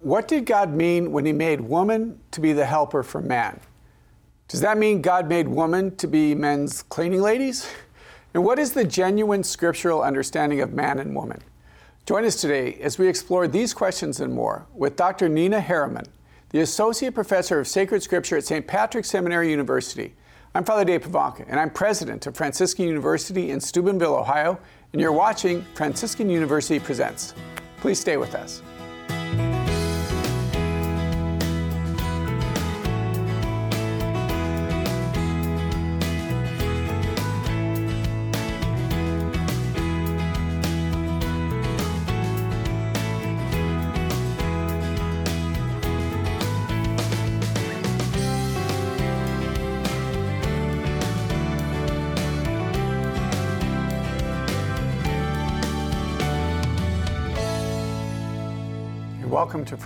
What did God mean when He made woman to be the helper for man? Does that mean God made woman to be men's cleaning ladies? And what is the genuine scriptural understanding of man and woman? Join us today as we explore these questions and more with Dr. Nina Heereman, the Associate Professor of Sacred Scripture at St. Patrick's Seminary University. I'm Father Dave Pivonka, and I'm President of Franciscan University in Steubenville, Ohio, and you're watching Franciscan University Presents. Please stay with us.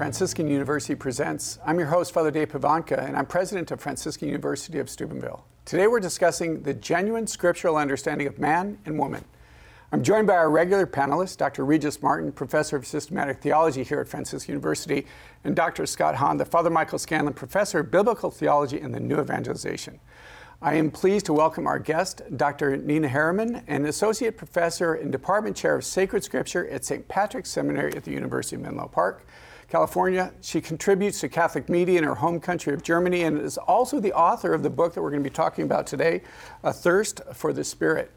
Franciscan University Presents. I'm your host, Father Dave Pivonka, and I'm president of Franciscan University of Steubenville. Today we're discussing the genuine scriptural understanding of man and woman. I'm joined by our regular panelists, Dr. Regis Martin, professor of systematic theology here at Franciscan University, and Dr. Scott Hahn, the Father Michael Scanlon professor of biblical theology and the New Evangelization. I am pleased to welcome our guest, Dr. Nina Heereman, an associate professor and department chair of sacred scripture at St. Patrick's Seminary at the University of Menlo Park. California. She contributes to Catholic media in her home country of Germany and is also the author of the book that we're going to be talking about today, Athirst for the Spirit.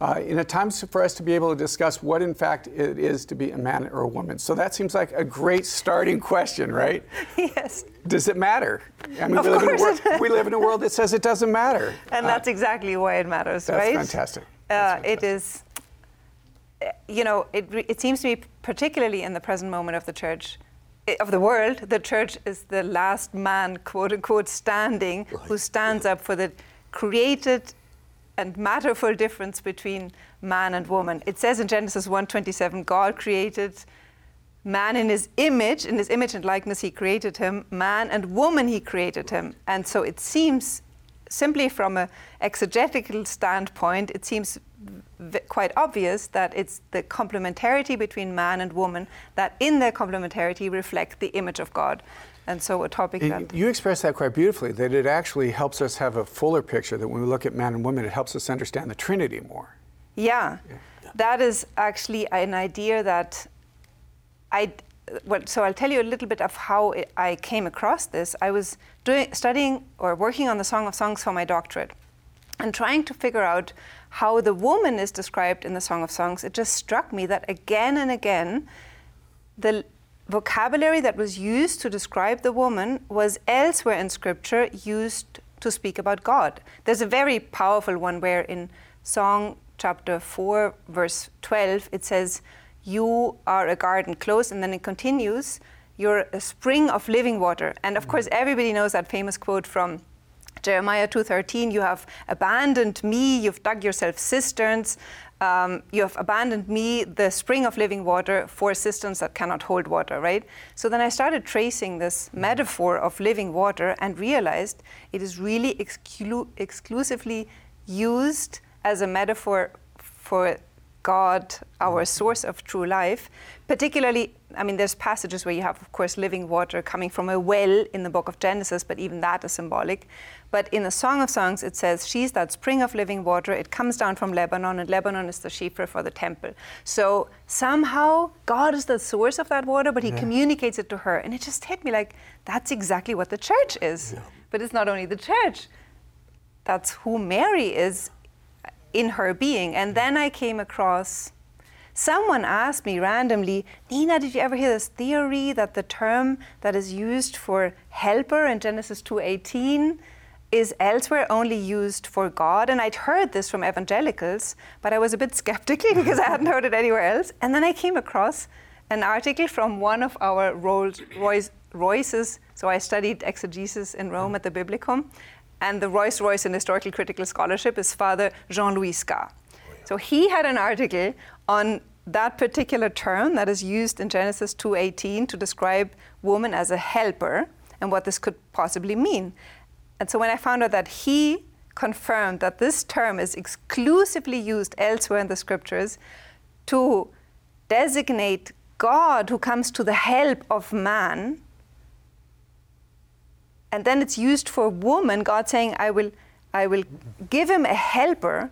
Uh, in a time for us to be able to discuss what, in fact, it is to be a man or a woman. So that seems like a great starting question, right? yes. Does it matter? I mean, of we, live world, we live in a world that says it doesn't matter. And uh, that's exactly why it matters, that's right? Fantastic. Uh, that's fantastic. It is, you know, it, it seems to me, particularly in the present moment of the church, of the world, the church is the last man, quote unquote, standing, right. who stands up for the created and matterful difference between man and woman. It says in Genesis 1:27, God created man in his image, in his image and likeness he created him, man and woman he created him. And so it seems simply from an exegetical standpoint, it seems quite obvious that it's the complementarity between man and woman that in their complementarity reflect the image of God. And so a topic and that you express that quite beautifully that it actually helps us have a fuller picture that when we look at man and woman it helps us understand the trinity more. Yeah. yeah. That is actually an idea that I well, so I'll tell you a little bit of how it, I came across this. I was doing, studying or working on the Song of Songs for my doctorate and trying to figure out how the woman is described in the Song of Songs. It just struck me that again and again, the vocabulary that was used to describe the woman was elsewhere in Scripture used to speak about God. There's a very powerful one where in Song chapter 4, verse 12, it says, you are a garden close, and then it continues, you're a spring of living water. And of mm-hmm. course, everybody knows that famous quote from Jeremiah 2:13, you have abandoned me, you've dug yourself cisterns, um, you have abandoned me, the spring of living water, for cisterns that cannot hold water, right? So then I started tracing this metaphor of living water and realized it is really exclu- exclusively used as a metaphor for God, our source of true life. Particularly, I mean, there's passages where you have, of course, living water coming from a well in the book of Genesis, but even that is symbolic. But in the Song of Songs, it says, She's that spring of living water. It comes down from Lebanon, and Lebanon is the shepher for the temple. So somehow, God is the source of that water, but He yeah. communicates it to her. And it just hit me like, that's exactly what the church is. Yeah. But it's not only the church, that's who Mary is in her being. And then I came across someone asked me randomly, Nina, did you ever hear this theory that the term that is used for helper in Genesis 2:18 is elsewhere only used for God? And I'd heard this from evangelicals, but I was a bit skeptical because I hadn't heard it anywhere else. And then I came across an article from one of our Rolls Royce, Royces. So I studied exegesis in Rome at the Biblicum and the Rolls Royce in Historical Critical Scholarship is Father Jean Louis Ska. So he had an article on that particular term that is used in Genesis 2:18 to describe woman as a helper and what this could possibly mean. And so when I found out that he confirmed that this term is exclusively used elsewhere in the scriptures to designate God who comes to the help of man. And then it's used for woman, God saying, I will, I will give him a helper.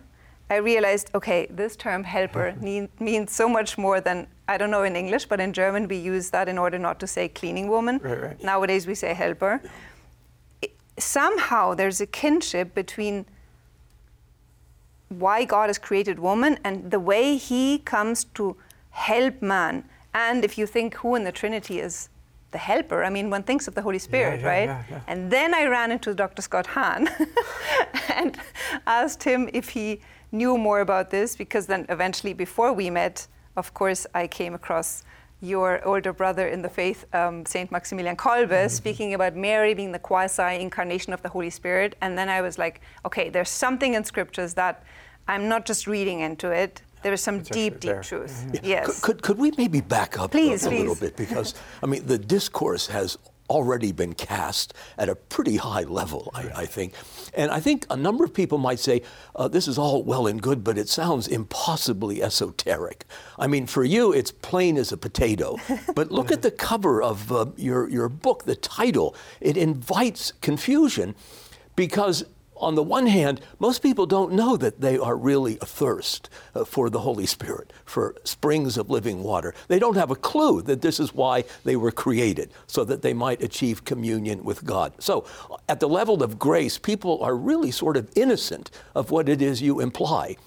I realized, okay, this term helper mean, means so much more than, I don't know in English, but in German we use that in order not to say cleaning woman. Right, right. Nowadays we say helper. It- somehow there's a kinship between why God has created woman and the way he comes to help man. And if you think who in the Trinity is the helper, I mean, one thinks of the Holy Spirit, yeah, right? yeah, yeah. And then I ran into Dr. Scott Hahn and asked him if he knew more about this, because then eventually, before we met, of course, I came across your older brother in the faith, um, Saint Maximilian Kolbe, Mm-hmm. speaking about Mary being the quasi incarnation of the Holy Spirit. And then I was like, okay, there's something in scriptures that I'm not just reading into it. There is some It's deep, deep there. truth. Yeah. Yes. Could, could, could we maybe back up Please, a, a little bit? Because, I mean, the discourse has already been cast at a pretty high level, I, I think. And I think a number of people might say, uh, this is all well and good, but it sounds impossibly esoteric. I mean, for you, it's plain as a potato. But look at the cover of uh, your, your book, the title. It invites confusion because on the one hand, most people don't know that they are really athirst uh, for the Holy Spirit, for springs of living water. They don't have a clue that this is why they were created, so that they might achieve communion with God. So, at the level of grace, people are really sort of innocent of what it is you imply.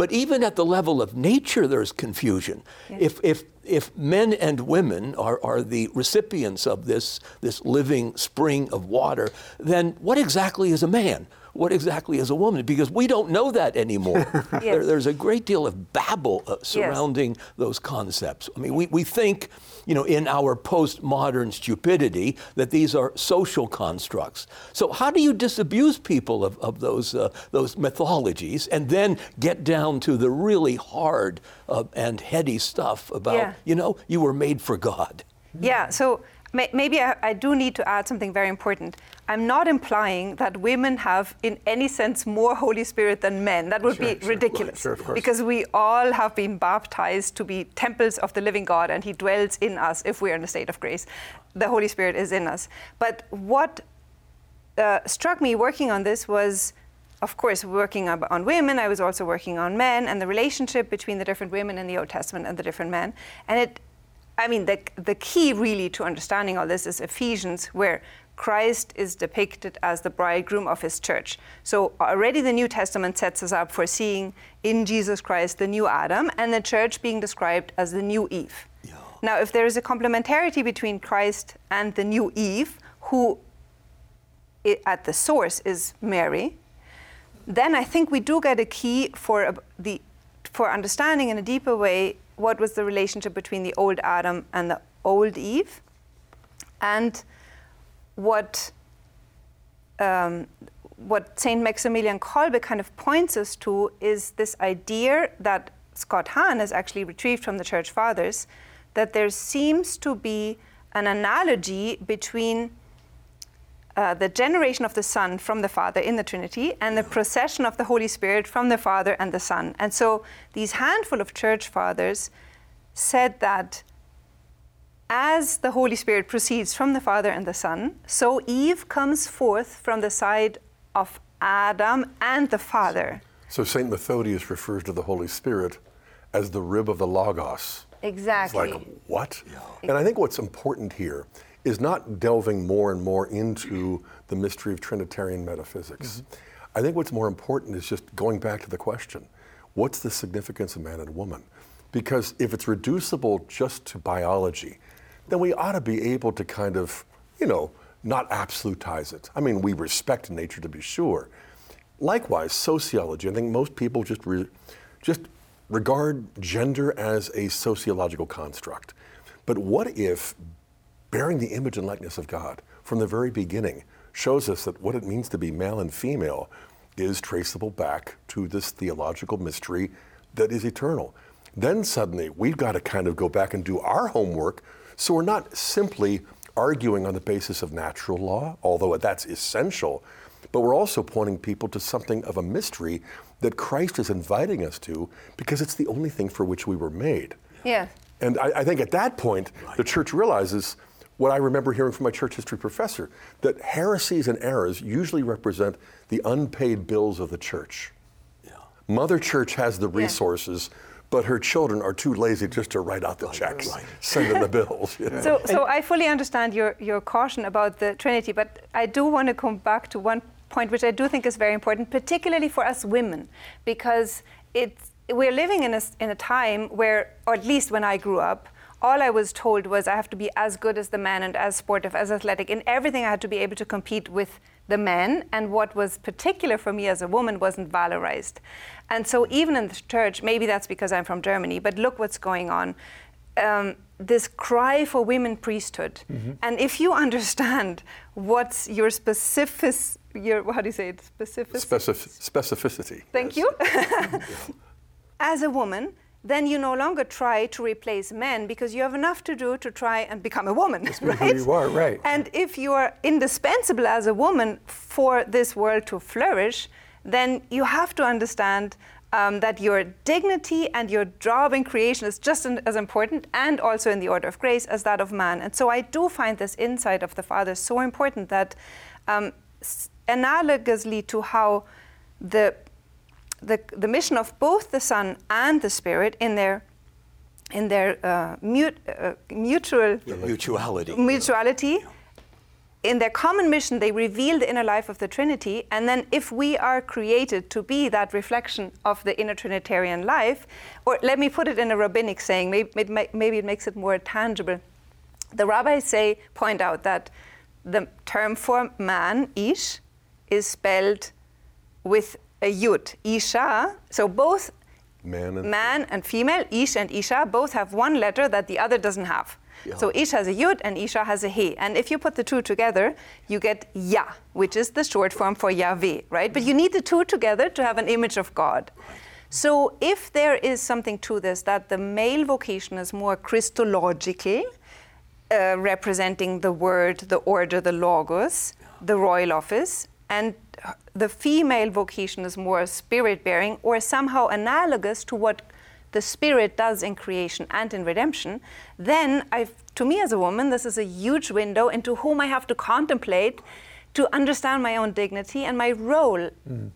But even at the level of nature, there's confusion. If, if, if men and women are, are the recipients of this, this living spring of water, then what exactly is a man? What exactly is a woman? Because we don't know that anymore. there, there's a great deal of babble uh, surrounding those concepts. I mean, we, we think, you know, in our postmodern stupidity that these are social constructs. So how do you disabuse people of, of those, uh, those mythologies and then get down to the really hard uh, and heady stuff about, Yeah. you know, you were made for God? Yeah, so maybe I, I do need to add something very important. I'm not implying that women have, in any sense, more Holy Spirit than men. That would Sure, be sure, ridiculous. sure, of course. Because we all have been baptized to be temples of the living God, and He dwells in us if we are in a state of grace. The Holy Spirit is in us. But what uh, struck me working on this was, of course, working on women. I was also working on men and the relationship between the different women in the Old Testament and the different men. And it, I mean, the, the key really to understanding all this is Ephesians, where Christ is depicted as the bridegroom of his church. So already the New Testament sets us up for seeing in Jesus Christ the new Adam and the church being described as the new Eve. Now, if there is a complementarity between Christ and the new Eve, who at the source is Mary, then I think we do get a key for a- the for understanding in a deeper way what was the relationship between the old Adam and the old Eve, and what um, what Saint Maximilian Kolbe kind of points us to is this idea that Scott Hahn has actually retrieved from the Church Fathers that there seems to be an analogy between uh, the generation of the Son from the Father in the Trinity and the procession of the Holy Spirit from the Father and the Son. And so these handful of church fathers said that as the Holy Spirit proceeds from the Father and the Son, so Eve comes forth from the side of Adam and the Father. So St. Methodius refers to the Holy Spirit as the rib of the Logos. Exactly. It's Exactly. like, what? And I think what's important here is not delving more and more into the mystery of Trinitarian metaphysics. Mm-hmm. I think what's more important is just going back to the question what's the significance of man and woman? Because if it's reducible just to biology, then we ought to be able to kind of, you know, not absolutize it. I mean, we respect nature to be sure. Likewise, sociology. I think most people just re- just regard gender as a sociological construct. But what if bearing the image and likeness of God from the very beginning shows us that what it means to be male and female is traceable back to this theological mystery that is eternal? Then suddenly we've got to kind of go back and do our homework so we're not simply arguing on the basis of natural law, although that's essential, but we're also pointing people to something of a mystery that Christ is inviting us to because it's the only thing for which we were made. Yeah. And I, I think at that point, the church realizes what I remember hearing from my church history professor that heresies and errors usually represent the unpaid bills of the church. Yeah. Mother Church has the resources, but her children are too lazy just to write out the checks, right. send in the bills. you know. So, so I fully understand your, your caution about the Trinity, but I do want to come back to one point which I do think is very important, particularly for us women, because it's, we're living in a, s- in a time where, or at least when I grew up, all I was told was I have to be as good as the man and as sportive, as athletic. In everything, I had to be able to compete with the men. And what was particular for me as a woman wasn't valorized. And so, even in the church, maybe that's because I'm from Germany, but look what's going on. Um, this cry for women priesthood. And if you understand what's your specific, your, how do you say it? Specific. Specif- specificity. Thank yes. you. As a woman, then you no longer try to replace men because you have enough to do to try and become a woman, right? you are, right. And if you are indispensable as a woman for this world to flourish, then you have to understand um, that your dignity and your job in creation is just an- as important and also in the order of grace as that of man. And so I do find this insight of the Father so important that um, to how the the, the mission of both the Son and the Spirit in their in their uh, mut, uh, mutual Mutuality. mutuality. In their common mission, they reveal the inner life of the Trinity. And then, if we are created to be that reflection of the inner Trinitarian life, or let me put it in a rabbinic saying, maybe it, maybe it makes it more tangible. The rabbis say, point out that the term for man, ish, is spelled with yud, isha. So both Man and man and female, ish and isha, both have one letter that the other doesn't have. So ish has a yud and isha has a he. And if you put the two together, you get ya, which is the short form for Yahweh, right? But you need the two together to have an image of God. So if there is something to this, that the male vocation is more Christological, uh, representing the word, the order, the logos, the royal office, and the female vocation is more spirit bearing or somehow analogous to what the spirit does in creation and in redemption, then I've, to me as a woman, this is a huge window into whom I have to contemplate to understand my own dignity and my role mm.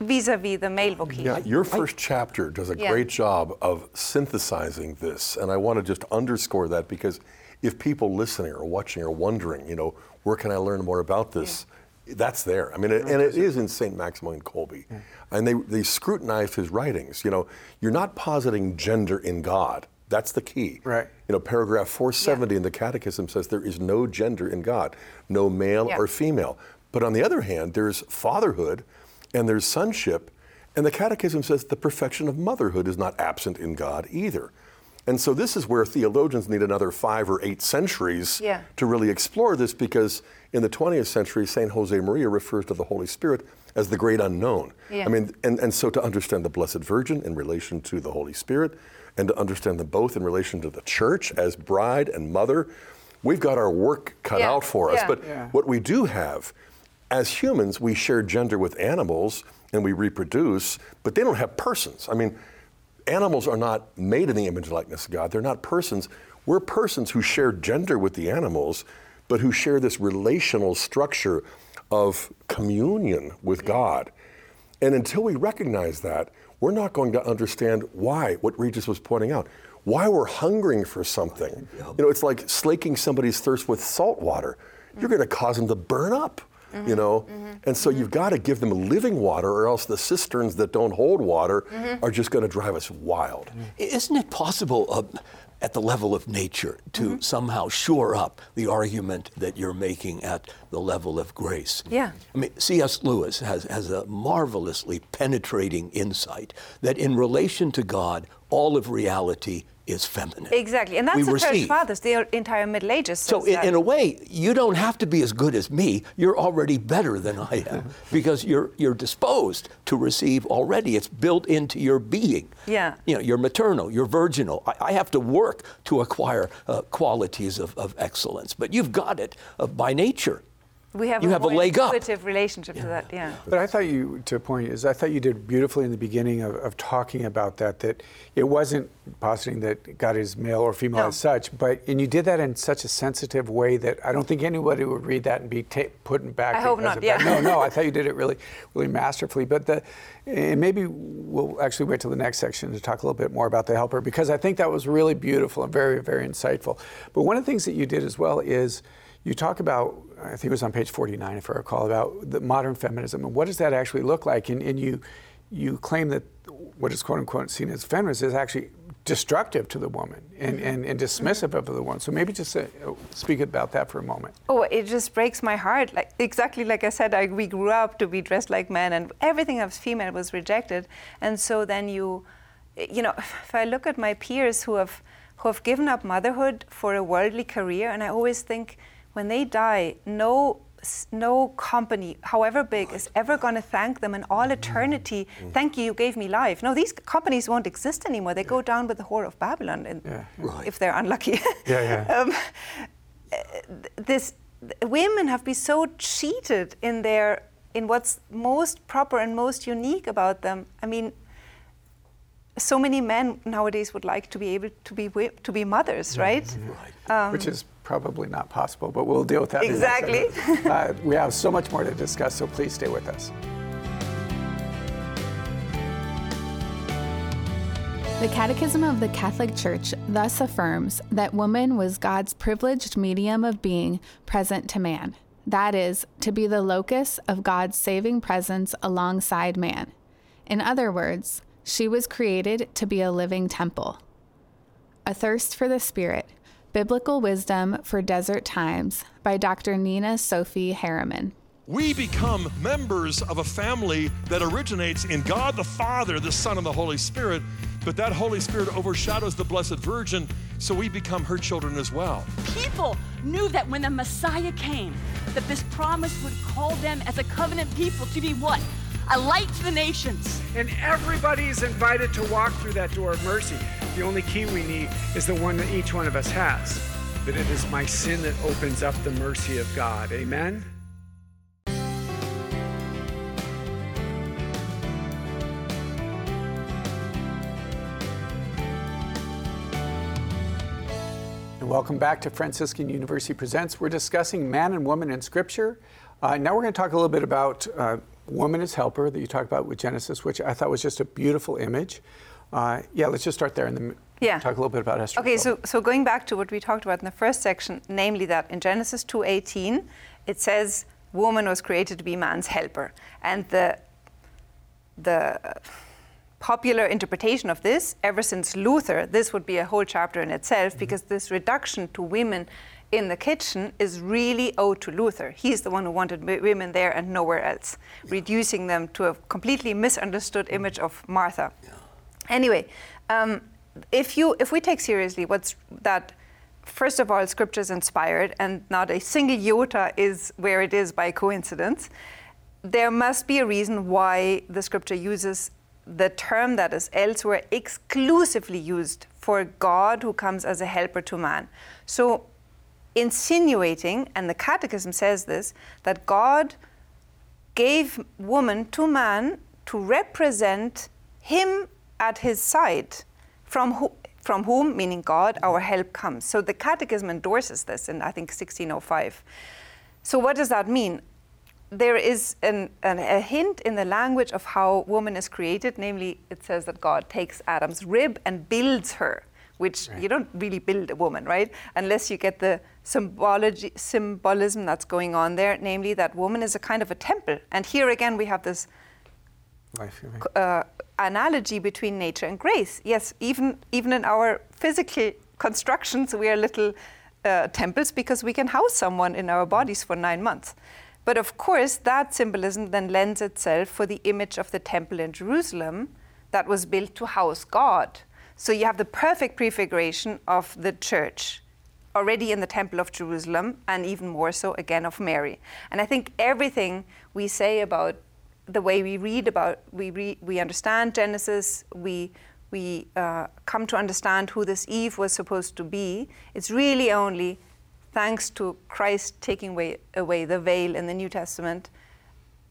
vis-a-vis the male vocation. Yeah, your first chapter does a Yeah. great job of synthesizing this, and I want to just underscore that because if people listening or watching are wondering, you know, where can I learn more about this? That's there. I mean, it, and it is in St. Maximilian Kolbe. And they, they scrutinized his writings. You know, you're not positing gender in God. That's the key. Right. You know, paragraph 470 in the Catechism says there is no gender in God, no male Yeah. or female. But on the other hand, there's fatherhood and there's sonship, and the Catechism says the perfection of motherhood is not absent in God either. And so this is where theologians need another five or eight centuries Yeah. to really explore this because in the 20th century, St. Jose Maria refers to the Holy Spirit as the great unknown. Yeah. I mean, and, and so to understand the Blessed Virgin in relation to the Holy Spirit and to understand them both in relation to the church as bride and mother, we've got our work cut Yeah. out for us. But Yeah. what we do have, as humans, we share gender with animals and we reproduce, but they don't have persons. I mean, animals are not made in the image and likeness of God. They're not persons. We're persons who share gender with the animals, but who share this relational structure of communion with God. And until we recognize that, we're not going to understand why, what Regis was pointing out, why we're hungering for something. You know, it's like slaking somebody's thirst with salt water. You're going to cause them to burn up, you mm-hmm. know? Mm-hmm. And so you've mm-hmm. got to give them living water, or else the cisterns that don't hold water are just going to drive us wild. Isn't it possible uh, at the level of nature to somehow shore up the argument that you're making at the level of grace? Yeah. I mean, C.S. Lewis has, has a marvelously penetrating insight that in relation to God, all of reality is feminine. Exactly, and that's We the Church receive. Fathers, the entire Middle Ages. So, in, in a way, you don't have to be as good as me. You're already better than I am because you're you're disposed to receive already. It's built into your being. Yeah. You know, you're maternal. You're virginal. I, I have to work to acquire uh, qualities of, of excellence, but you've got it uh, by nature. We have you a have a more leg up. intuitive relationship to that. Yeah. But I thought you, to a point, is I thought you did beautifully in the beginning of, of talking about that, that it wasn't positing that God is male or female No. as such, but, and you did that in such a sensitive way that I don't think anybody would read that and be ta- put back. I hope not, yeah. bad- No, no, I thought you did it really, really masterfully. But the, and maybe we'll actually wait till the next section to talk a little bit more about the helper, because I think that was really beautiful and very, very insightful. But one of the things that you did as well is you talk about, I think it was on page 49, if I recall, about the modern feminism and what does that actually look like? And, and you, you claim that what is quote unquote seen as feminist is actually destructive to the woman and, and, and dismissive of the woman. So maybe just uh, speak about that for a moment. Oh, it just breaks my heart. Like exactly like I said, I, we grew up to be dressed like men, and everything that was female was rejected. And so then you, you know, if I look at my peers who have who have given up motherhood for a worldly career, and I always think when they die, no no company, however big, is ever going to thank them in all eternity. Mm. Thank you, you gave me life. No, these companies won't exist anymore. They go down with the whore of Babylon, in- Yeah. Right. if they're unlucky. Yeah, yeah. um, this women have been so cheated in their in what's most proper and most unique about them. I mean, so many men nowadays would like to be able to be to be mothers, mm-hmm. right? Right. Um, which is probably not possible, but we'll deal with that. in the next Exactly. segment. uh, we have so much more to discuss, so please stay with us. The Catechism of the Catholic Church thus affirms that woman was God's privileged medium of being present to man. That is, to be the locus of God's saving presence alongside man. In other words, she was created to be a living temple. Athirst for the Spirit Biblical Wisdom for Desert Times by Dr. Nina Sophie Heereman. We become members of a family that originates in God the Father, the Son, and the Holy Spirit, but that Holy Spirit overshadows the Blessed Virgin, so we become her children as well. people knew that when the Messiah came, that this promise would call them as a covenant people to be what? A light to the nations. And everybody's invited to walk through that door of mercy. The only key we need is the one that each one of us has. That it is my sin that opens up the mercy of God. Amen? And welcome back to Franciscan University Presents. We're discussing man and woman in Scripture. Uh, now we're going to talk a little bit about uh, woman as helper that you talked about with Genesis, which I thought was just a beautiful image. Uh, yeah, let's just start there and then Yeah. talk a little bit about Esther. Okay, so, so going back to what we talked about in the first section, namely that in Genesis 2:18, it says woman was created to be man's helper, and the the popular interpretation of this, ever since Luther, this would be a whole chapter in itself because this reduction to women in the kitchen is really owed to Luther. He's the one who wanted women there and nowhere else, reducing them to a completely misunderstood image of Martha. Anyway, um, if you if we take seriously what's that, first of all, Scripture is inspired, and not a single iota is where it is by coincidence. There must be a reason why the Scripture uses the term that is elsewhere exclusively used for God who comes as a helper to man. So, insinuating, and the Catechism says this, that God gave woman to man to represent him at his side, from, who, from whom, meaning God, our help comes. So the Catechism endorses this in, I think, 1605. So, what does that mean? There is an, an, a hint in the language of how woman is created, namely, it says that God takes Adam's rib and builds her, which you don't really build a woman, right? Unless you get the symbology, symbolism that's going on there, namely, that woman is a kind of a temple. And here again, we have this Life-giving. uh, analogy between nature and grace. Yes, even even in our physical constructions, we are little uh, temples because we can house someone in our bodies for nine months. But of course, that symbolism then lends itself for the image of the temple in Jerusalem that was built to house God. So you have the perfect prefiguration of the church already in the Temple of Jerusalem, and even more so again of Mary. And I think everything we say about the way we read about, we, re, we understand Genesis, we, we uh, come to understand who this Eve was supposed to be, it's really only thanks to Christ taking away, away the veil in the New Testament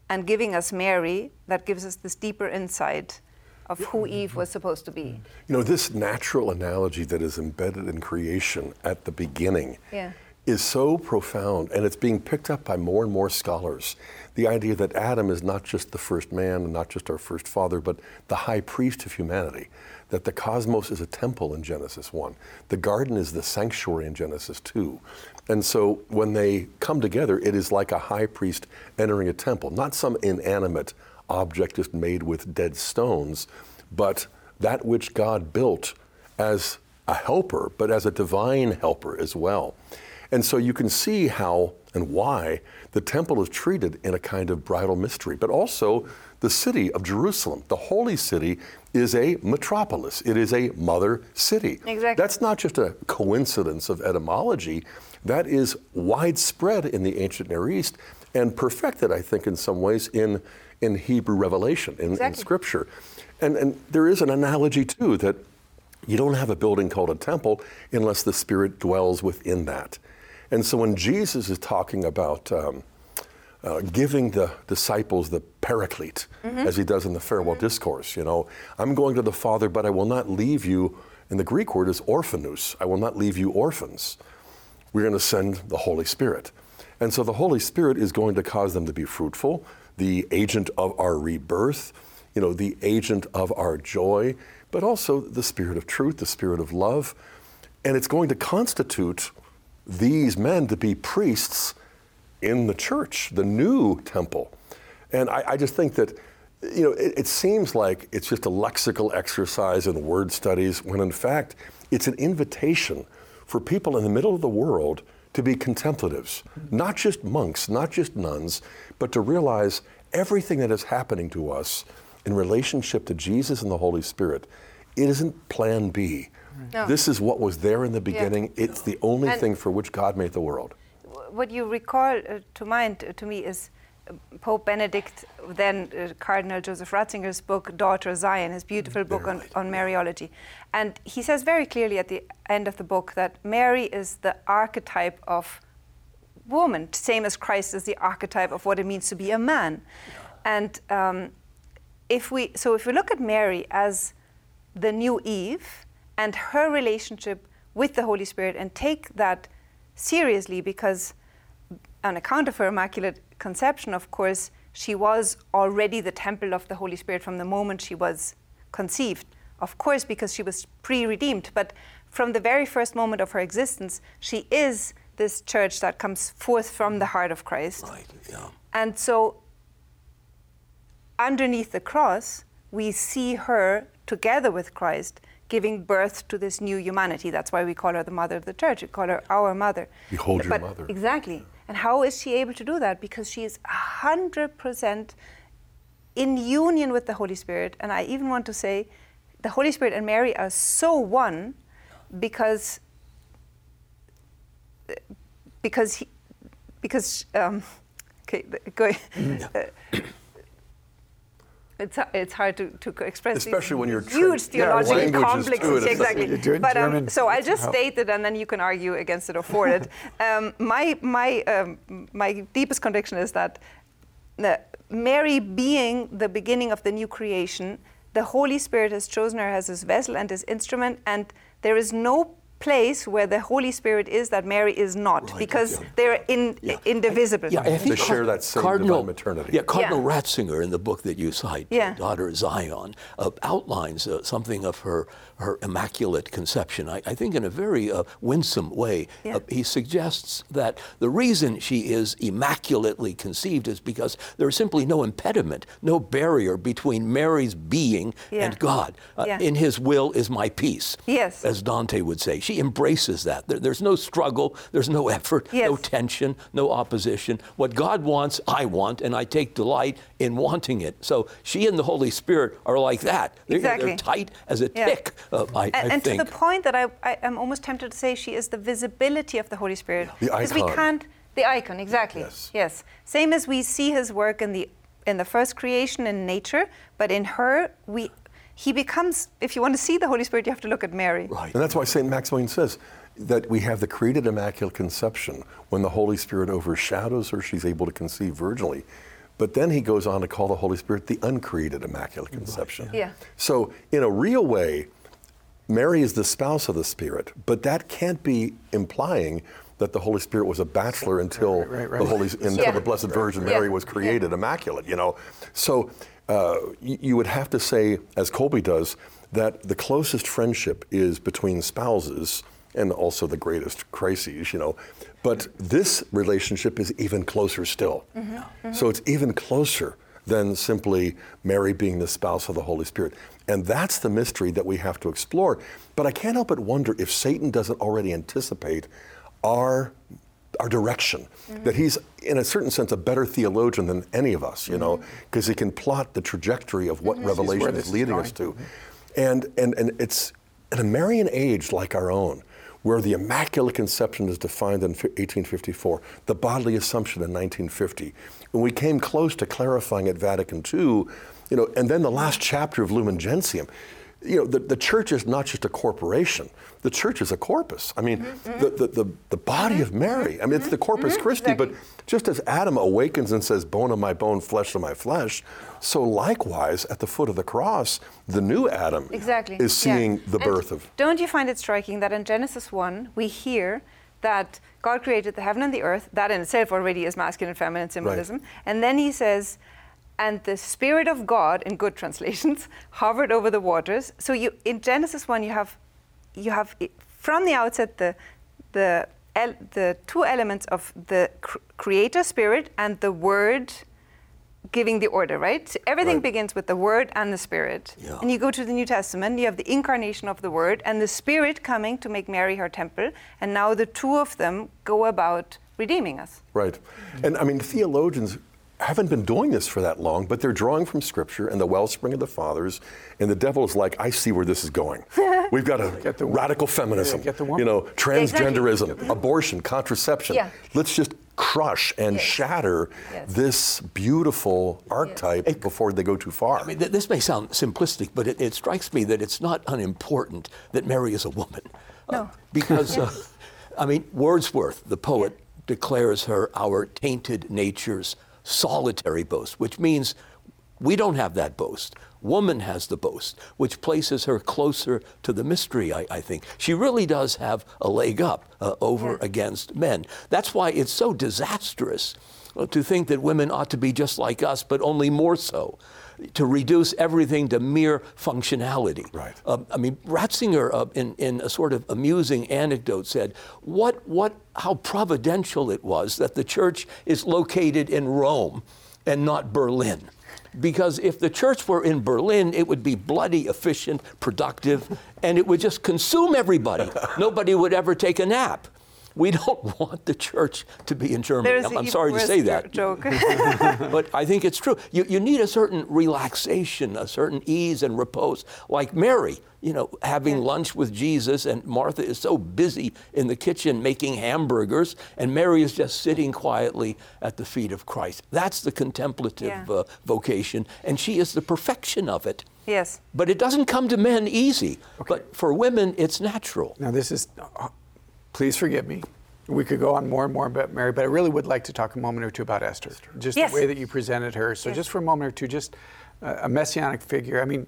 and giving us Mary, that gives us this deeper insight of who Eve was supposed to be. You know, this natural analogy that is embedded in creation at the beginning Yeah. is so profound, and it's being picked up by more and more scholars. The idea that Adam is not just the first man and not just our first father, but the high priest of humanity. That the cosmos is a temple in Genesis 1. The garden is the sanctuary in Genesis 2. And so when they come together, it is like a high priest entering a temple, not some inanimate object just made with dead stones, but that which God built as a helper, but as a divine helper as well. And so you can see how and why the temple is treated in a kind of bridal mystery, but also the city of Jerusalem, the holy city, is a metropolis. It is a mother city. Exactly. That's not just a coincidence of etymology. That is widespread in the ancient Near East and perfected, I think, in some ways in, in Hebrew revelation, in, in Scripture. And, and there is an analogy, too, that you don't have a building called a temple unless the Spirit dwells within that. And so when Jesus is talking about um, uh, giving the disciples the paraclete, as he does in the farewell discourse, you know, I'm going to the Father, but I will not leave you. And the Greek word is orphanus. I will not leave you orphans. We're going to send the Holy Spirit. And so the Holy Spirit is going to cause them to be fruitful, the agent of our rebirth, you know, the agent of our joy, but also the Spirit of truth, the Spirit of love. And it's going to constitute these men to be priests in the church, the new temple. And I, I just think that, you know, it, it seems like it's just a lexical exercise in word studies, when in fact, it's an invitation for people in the middle of the world to be contemplatives, not just monks, not just nuns, but to realize everything that is happening to us in relationship to Jesus and the Holy Spirit. It isn't plan B. No. This is what was there in the beginning. It's the only And- thing for which God made the world. what you recall uh, to mind uh, to me is uh, Pope Benedict, then uh, Cardinal Joseph Ratzinger's book, Daughter Zion, his beautiful book on, on Mariology. And he says very clearly at the end of the book that Mary is the archetype of woman, same as Christ is the archetype of what it means to be a man. And um, if we, so if we look at Mary as the new Eve and her relationship with the Holy Spirit and take that seriously because on account of her immaculate conception, of course, she was already the temple of the Holy Spirit from the moment she was conceived. Of course, because she was pre redeemed, but from the very first moment of her existence, she is this church that comes forth from the heart of Christ. Right, yeah. And so, underneath the cross, we see her together with Christ giving birth to this new humanity. That's why we call her the mother of the church. We call her our mother. Behold your mother. Exactly. And how is she able to do that? Because she is 100% in union with the Holy Spirit. And I even want to say the Holy Spirit and Mary are so one because because he, because um, okay, go, uh, it's it's hard to, to express these Especially when you're huge yeah, theological languages complexes. too, and it's like- exactly. But um, so I'll just state it, and then you can argue against it or for it. Um, my my um, my deepest conviction is that the Mary being the beginning of the new creation, the Holy Spirit has chosen her as his vessel and his instrument, and there is no place where the Holy Spirit is that Mary is not, Right, because yeah. they're in, Yeah. indivisible. Yeah, I think They share that same divine maternity. Yeah, Cardinal Ratzinger in the book that you cite, Yeah. Daughter Zion, uh, outlines uh, something of her her immaculate conception. I, I think in a very uh, winsome way. Yeah. Uh, he suggests that the reason she is immaculately conceived is because there is simply no impediment, no barrier between Mary's being Yeah. and God. Uh, Yeah. In His will is my peace. Yes. As Dante would say, she embraces that. There- there's no struggle, there's no effort, no tension, no opposition. What God wants, I want, and I take delight in wanting it. So she and the Holy Spirit are like that. They're, Exactly. they're tight as a Yeah. tick, uh, I, and, I and to the point that I, I am almost tempted to say she is the visibility of the Holy Spirit. The Because we can't the icon, exactly. Yes. Yes. Same as we see his work in the in the first creation in nature, but in her we he becomes, if you want to see the Holy Spirit, you have to look at Mary. Right. And that's why St. Maximilian says that we have the created Immaculate Conception when the Holy Spirit overshadows her, she's able to conceive virginally. But then he goes on to call the Holy Spirit the uncreated Immaculate Conception. Yeah. So, in a real way, Mary is the spouse of the Spirit, but that can't be implying that the Holy Spirit was a bachelor until Right, right, right. the Holy until Yeah. the Blessed Virgin Yeah. Mary was created immaculate. You know, so uh, you would have to say, as Kolbe does, that the closest friendship is between spouses and also the greatest crises. You know, but this relationship is even closer still. So it's even closer than simply Mary being the spouse of the Holy Spirit. And that's the mystery that we have to explore. But I can't help but wonder if Satan doesn't already anticipate our our direction. That he's in a certain sense a better theologian than any of us you know because he can plot the trajectory of what revelation where is this is leading us to. And and and it's in a marian age like our own where the immaculate conception is defined in 1854 the bodily assumption in 1950 when we came close to clarifying at vatican ii you know and then the last chapter of lumen gentium you know, the, the church is not just a corporation. The church is a corpus. I mean, mm-hmm. the, the, the, the body of mm-hmm. Mary. I mean, it's the mm-hmm. corpus Christi, but just as Adam awakens and says, bone of my bone, flesh of my flesh, so likewise, at the foot of the cross, the new Adam Exactly. is yeah. seeing the And birth of. Don't you find it striking that in Genesis 1, we hear that God created the heaven and the earth? That in itself already is masculine and feminine symbolism. And then he says, and the Spirit of God, in good translations, hovered over the waters. So you, in Genesis 1, you have, you have from the outset the, the, el- the two elements of the cr- Creator Spirit and the Word giving the order, right? So everything Right. begins with the Word and the Spirit. Yeah. And you go to the New Testament, you have the incarnation of the Word and the Spirit coming to make Mary her temple. And now the two of them go about redeeming us. Right. And I mean, theologians haven't been doing this for that long, but they're drawing from Scripture and the wellspring of the fathers. And the devil is like, I see where this is going. We've got a Get the- radical feminism, Yeah, get the you know, exactly. transgenderism, abortion, contraception. Yeah. Let's just crush and Yes. shatter Yes. this beautiful archetype before they go too far. I mean, th- this may sound simplistic, but it, it strikes me that it's not unimportant that Mary is a woman. Uh, No. because, uh, I mean, Wordsworth, the poet, declares her our tainted nature's solitary boast, which means we don't have that boast. Woman has the boast, which places her closer to the mystery, I, I think. She really does have a leg up uh, over Yeah. against men. That's why it's so disastrous uh, to think that women ought to be just like us, but only more so. To reduce everything to mere functionality. Right. Um, I mean, Ratzinger, uh, in, in a sort of amusing anecdote, said, "What, what, how providential it was that the church is located in Rome and not Berlin." Because if the church were in Berlin, it would be bloody, efficient, productive, and it would just consume everybody. Nobody would ever take a nap. We don't want the church to be in Germany. There's I'm, a I'm sorry to say that. joke. but I think it's true. You, you need a certain relaxation, a certain ease and repose. Like Mary, you know, having lunch with Jesus, and Martha is so busy in the kitchen making hamburgers, and Mary is just sitting quietly at the feet of Christ. That's the contemplative Yeah. uh, vocation, and she is the perfection of it. yes. But it doesn't come to men easy. But for women, it's natural. Now, this is, uh, please forgive me. We could go on more and more about Mary, but I really would like to talk a moment or two about Esther. Just Yes. the way that you presented her. So, Yes. just for a moment or two, just a messianic figure. I mean,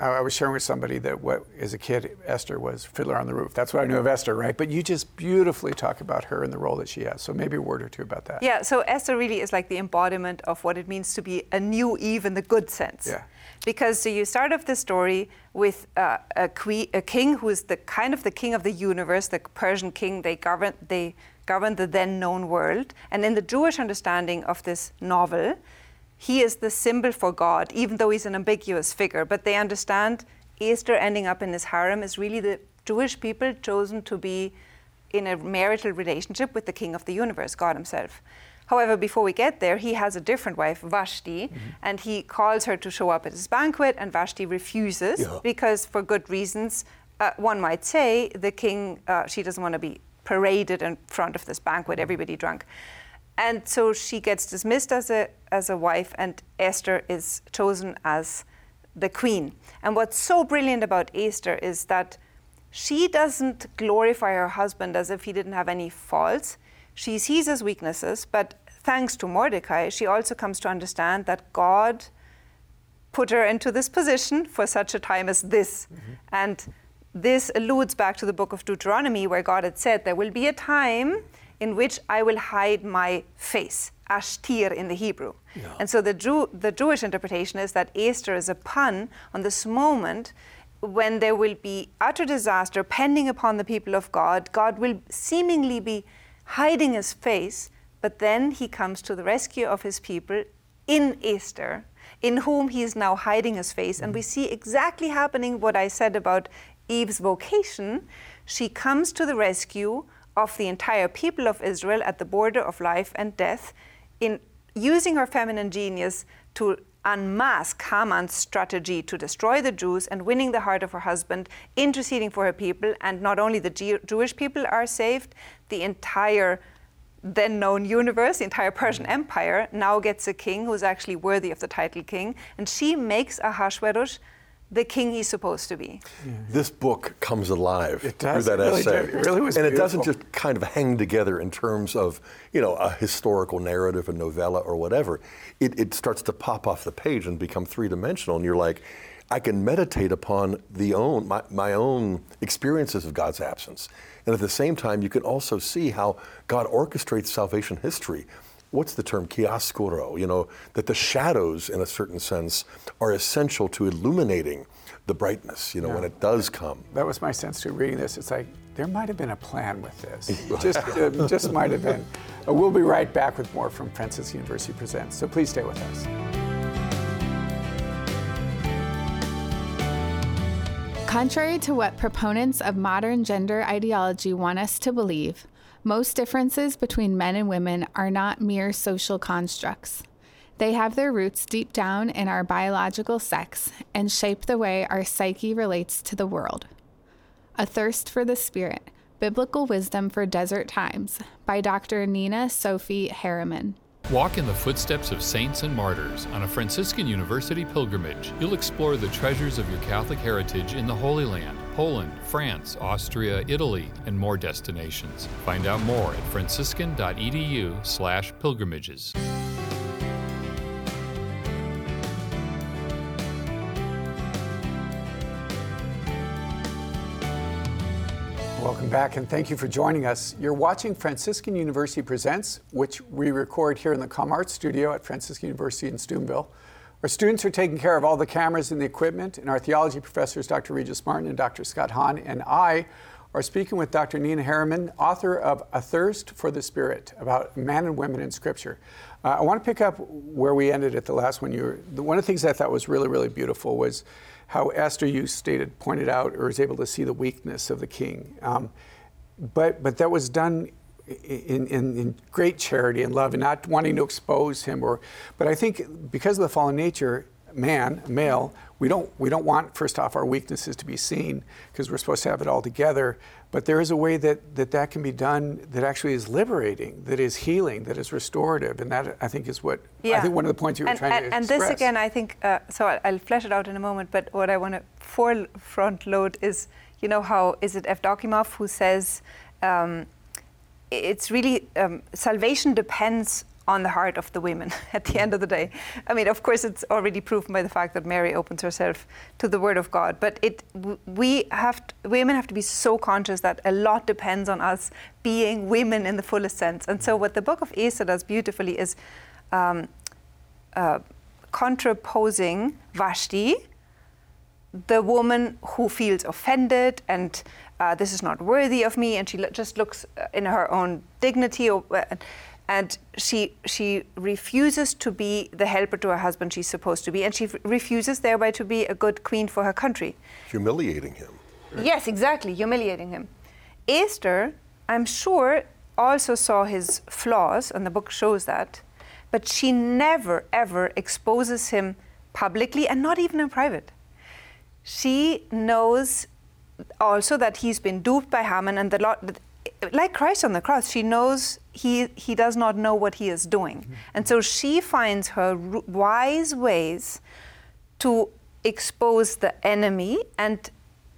I I was sharing with somebody that what, as a kid, Esther was Fiddler on the Roof. That's what I knew of Esther, right? But you just beautifully talk about her and the role that she has. So, maybe a word or two about that. Yeah, so Esther really is like the embodiment of what it means to be a new Eve in the good sense. Yeah. Because so you start off the story with uh, a, que- a king who is the kind of the king of the universe, the Persian king. They govern they govern the then known world, and in the Jewish understanding of this novel, he is the symbol for God, even though he's an ambiguous figure. But they understand Esther ending up in this harem is really the Jewish people chosen to be in a marital relationship with the king of the universe, God himself. However, before we get there, he has a different wife, Vashti, and he calls her to show up at his banquet, and Vashti refuses Yeah. because, for good reasons, uh, one might say the king, uh, she doesn't want to be paraded in front of this banquet, everybody drunk. And so she gets dismissed as a, as a wife, and Esther is chosen as the queen. And what's so brilliant about Esther is that she doesn't glorify her husband as if he didn't have any faults. She sees his weaknesses, but thanks to Mordecai, she also comes to understand that God put her into this position for such a time as this. Mm-hmm. And this alludes back to the book of Deuteronomy, where God had said, There will be a time in which I will hide my face, ashtir in the Hebrew. Yeah. And so the, Jew, the Jewish interpretation is that Esther is a pun on this moment when there will be utter disaster pending upon the people of God. God will seemingly be hiding his face, but then he comes to the rescue of his people in Esther, in whom he is now hiding his face. And we mm. see exactly happening what I said about Eve's vocation. She comes to the rescue of the entire people of Israel at the border of life and death in using her feminine genius to unmask Haman's strategy to destroy the Jews and winning the heart of her husband, interceding for her people. And not only the Jew- Jewish people are saved, the entire then known universe, the entire Persian Empire, now gets a king who's actually worthy of the title king. And she makes Ahasuerus the king he's supposed to be. This book comes alive it does. through that it really essay. Did. It really was and beautiful. it doesn't just kind of hang together in terms of, you know, a historical narrative, a novella, or whatever. It, it starts to pop off the page and become three-dimensional, and you're like, I can meditate upon the own my, my own experiences of God's absence. And at the same time, you can also see how God orchestrates salvation history what's the term chiaroscuro you know that the shadows in a certain sense are essential to illuminating the brightness you know yeah. when it does come. That was my sense too reading this. It's like there might have been a plan with this. Just uh, just might have been. Uh, we'll be right back with more from franciscan university presents so please stay with us. Contrary to what proponents of modern gender ideology want us to believe, most differences between men and women are not mere social constructs. They have their roots deep down in our biological sex and shape the way our psyche relates to the world. Athirst for the Spirit Biblical Wisdom for Desert Times by Dr. Nina Sophie Heereman. Walk in the footsteps of saints and martyrs on a Franciscan University pilgrimage. You'll explore the treasures of your Catholic heritage in the Holy Land, Poland, France, Austria, Italy, and more destinations. Find out more at franciscan.edu/pilgrimages. Welcome back and thank you for joining us. You're watching Franciscan University Presents, which we record here in the ComArt studio at Franciscan University in Steubenville. Our students are taking care of all the cameras and the equipment, and our theology professors, Dr. Regis Martin and Dr. Scott Hahn, and I are speaking with Dr. Nina Heereman, author of Athirst for the Spirit, about men and women in Scripture. Uh, I want to pick up where we ended at the last one. You were, one of the things I thought was really, really beautiful was how Esther, you stated, pointed out, or was able to see the weakness of the king. Um, but, but that was done in, in, in, great charity and love and not wanting to expose him or but i think because of the fallen nature man male we don't we don't want first off our weaknesses to be seen because we're supposed to have it all together but there is a way that, that that can be done that actually is liberating that is healing that is restorative and that i think is what yeah. i think one of the points you were and, trying and, to and express. this again i think uh, so I'll, I'll flesh it out in a moment but what i want to forefront load is you know how is it Evdokimov who says um, it's really um, salvation depends on the heart of the women at the end of the day. I mean, of course, it's already proven by the fact that Mary opens herself to the Word of God. But it, we have to, women have to be so conscious that a lot depends on us being women in the fullest sense. And so, what the Book of Esther does beautifully is um, uh, contraposing Vashti, the woman who feels offended and uh, this is not worthy of me, and she just looks uh, in her own dignity, or, uh, and she she refuses to be the helper to her husband she's supposed to be, and she f- refuses thereby to be a good queen for her country. Humiliating him. Right? Yes, exactly, humiliating him. Esther, I'm sure, also saw his flaws, and the book shows that, but she never ever exposes him publicly, and not even in private. She knows also that he's been duped by Haman and the Lord, like Christ on the cross, she knows he, he does not know what he is doing. Mm-hmm. And so she finds her wise ways to expose the enemy and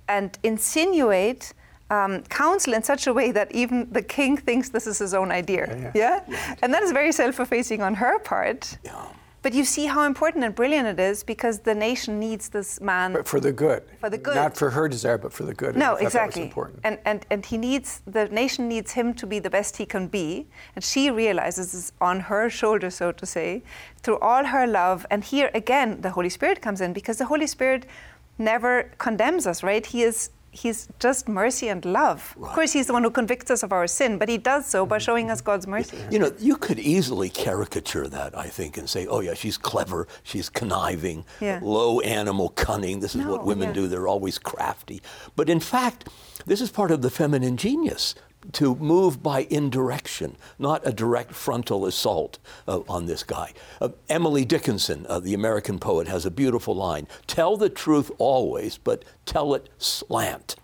and insinuate um, counsel in such a way that even the king thinks this is his own idea. Yeah, and that is very self-effacing on her part. Yeah. But you see how important and brilliant it is because the nation needs this man. But for the good. For the good. Not for her desire, but for the good. No, I that was exactly. important. And, and and he needs the nation needs him to be the best he can be, and she realizes it's on her shoulder, so to say, through all her love. And here again, the Holy Spirit comes in because the Holy Spirit never condemns us, right? He is he's just mercy and love. Of course, he's the one who convicts us of our sin, but he does so by mm-hmm. showing us God's mercy. You know, you could easily caricature that, I think, and say, oh, yeah, she's clever, she's conniving, Yeah. low animal cunning. This is what women yeah. do, they're always crafty. But in fact, this is part of the feminine genius to move by indirection, not a direct frontal assault uh, on this guy. Uh, Emily Dickinson, uh, the American poet, has a beautiful line Tell the truth always, but tell it slant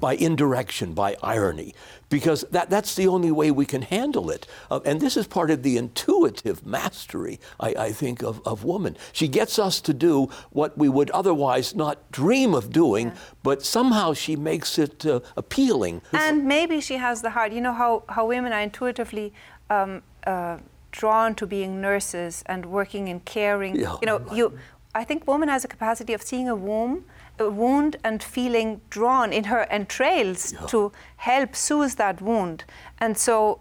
by indirection, by irony, because that, that's the only way we can handle it. Uh, and this is part of the intuitive mastery, I, I think, of, of woman. She gets us to do what we would otherwise not dream of doing, but somehow she makes it uh, appealing. And maybe she has the heart. You know how, how women are intuitively um, uh, drawn to being nurses and working in caring. Yeah. You know, you. I think woman has a capacity of seeing a womb, a wound, and feeling drawn in her entrails to help soothe that wound. And so,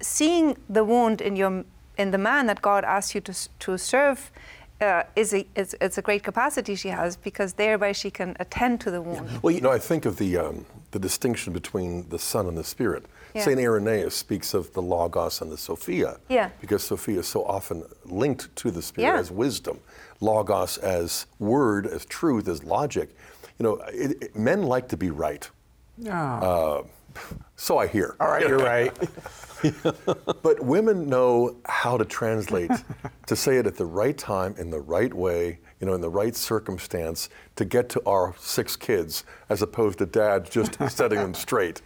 seeing the wound in your in the man that God asked you to to serve. Uh, is a is, it's a great capacity she has because thereby she can attend to the wound. Well, You know, I think of the, um, the distinction between the Son and the Spirit. Yeah. St. Irenaeus speaks of the Logos and the Sophia. Yeah. Because Sophia is so often linked to the Spirit Yeah. as wisdom, Logos as word, as truth, as logic. You know, it, it- men like to be right. Uh, so I hear. All right, you're right. But women know how to translate, to say it at the right time, in the right way, you know, in the right circumstance, to get to our six kids, as opposed to dad just setting them straight.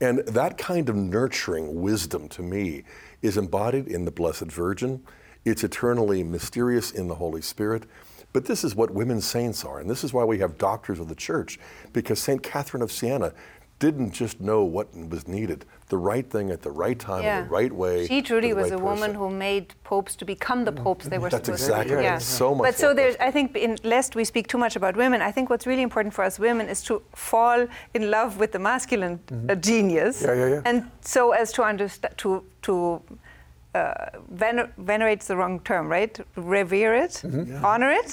And that kind of nurturing wisdom to me is embodied in the Blessed Virgin. It's eternally mysterious in the Holy Spirit. But this is what women saints are, and this is why we have doctors of the church, because St. Catherine of Siena didn't just know what was needed, the right thing at the right time, in the right way. She truly was right a woman who made popes to become the popes they were That's supposed exactly to be. right. It's so much But so there's, I think, in, lest we speak too much about women, I think what's really important for us women is to fall in love with the masculine uh, genius, Yeah, yeah, yeah. and so as to understand to to. Uh, vener- venerate's the wrong term, right? Revere it, honor it,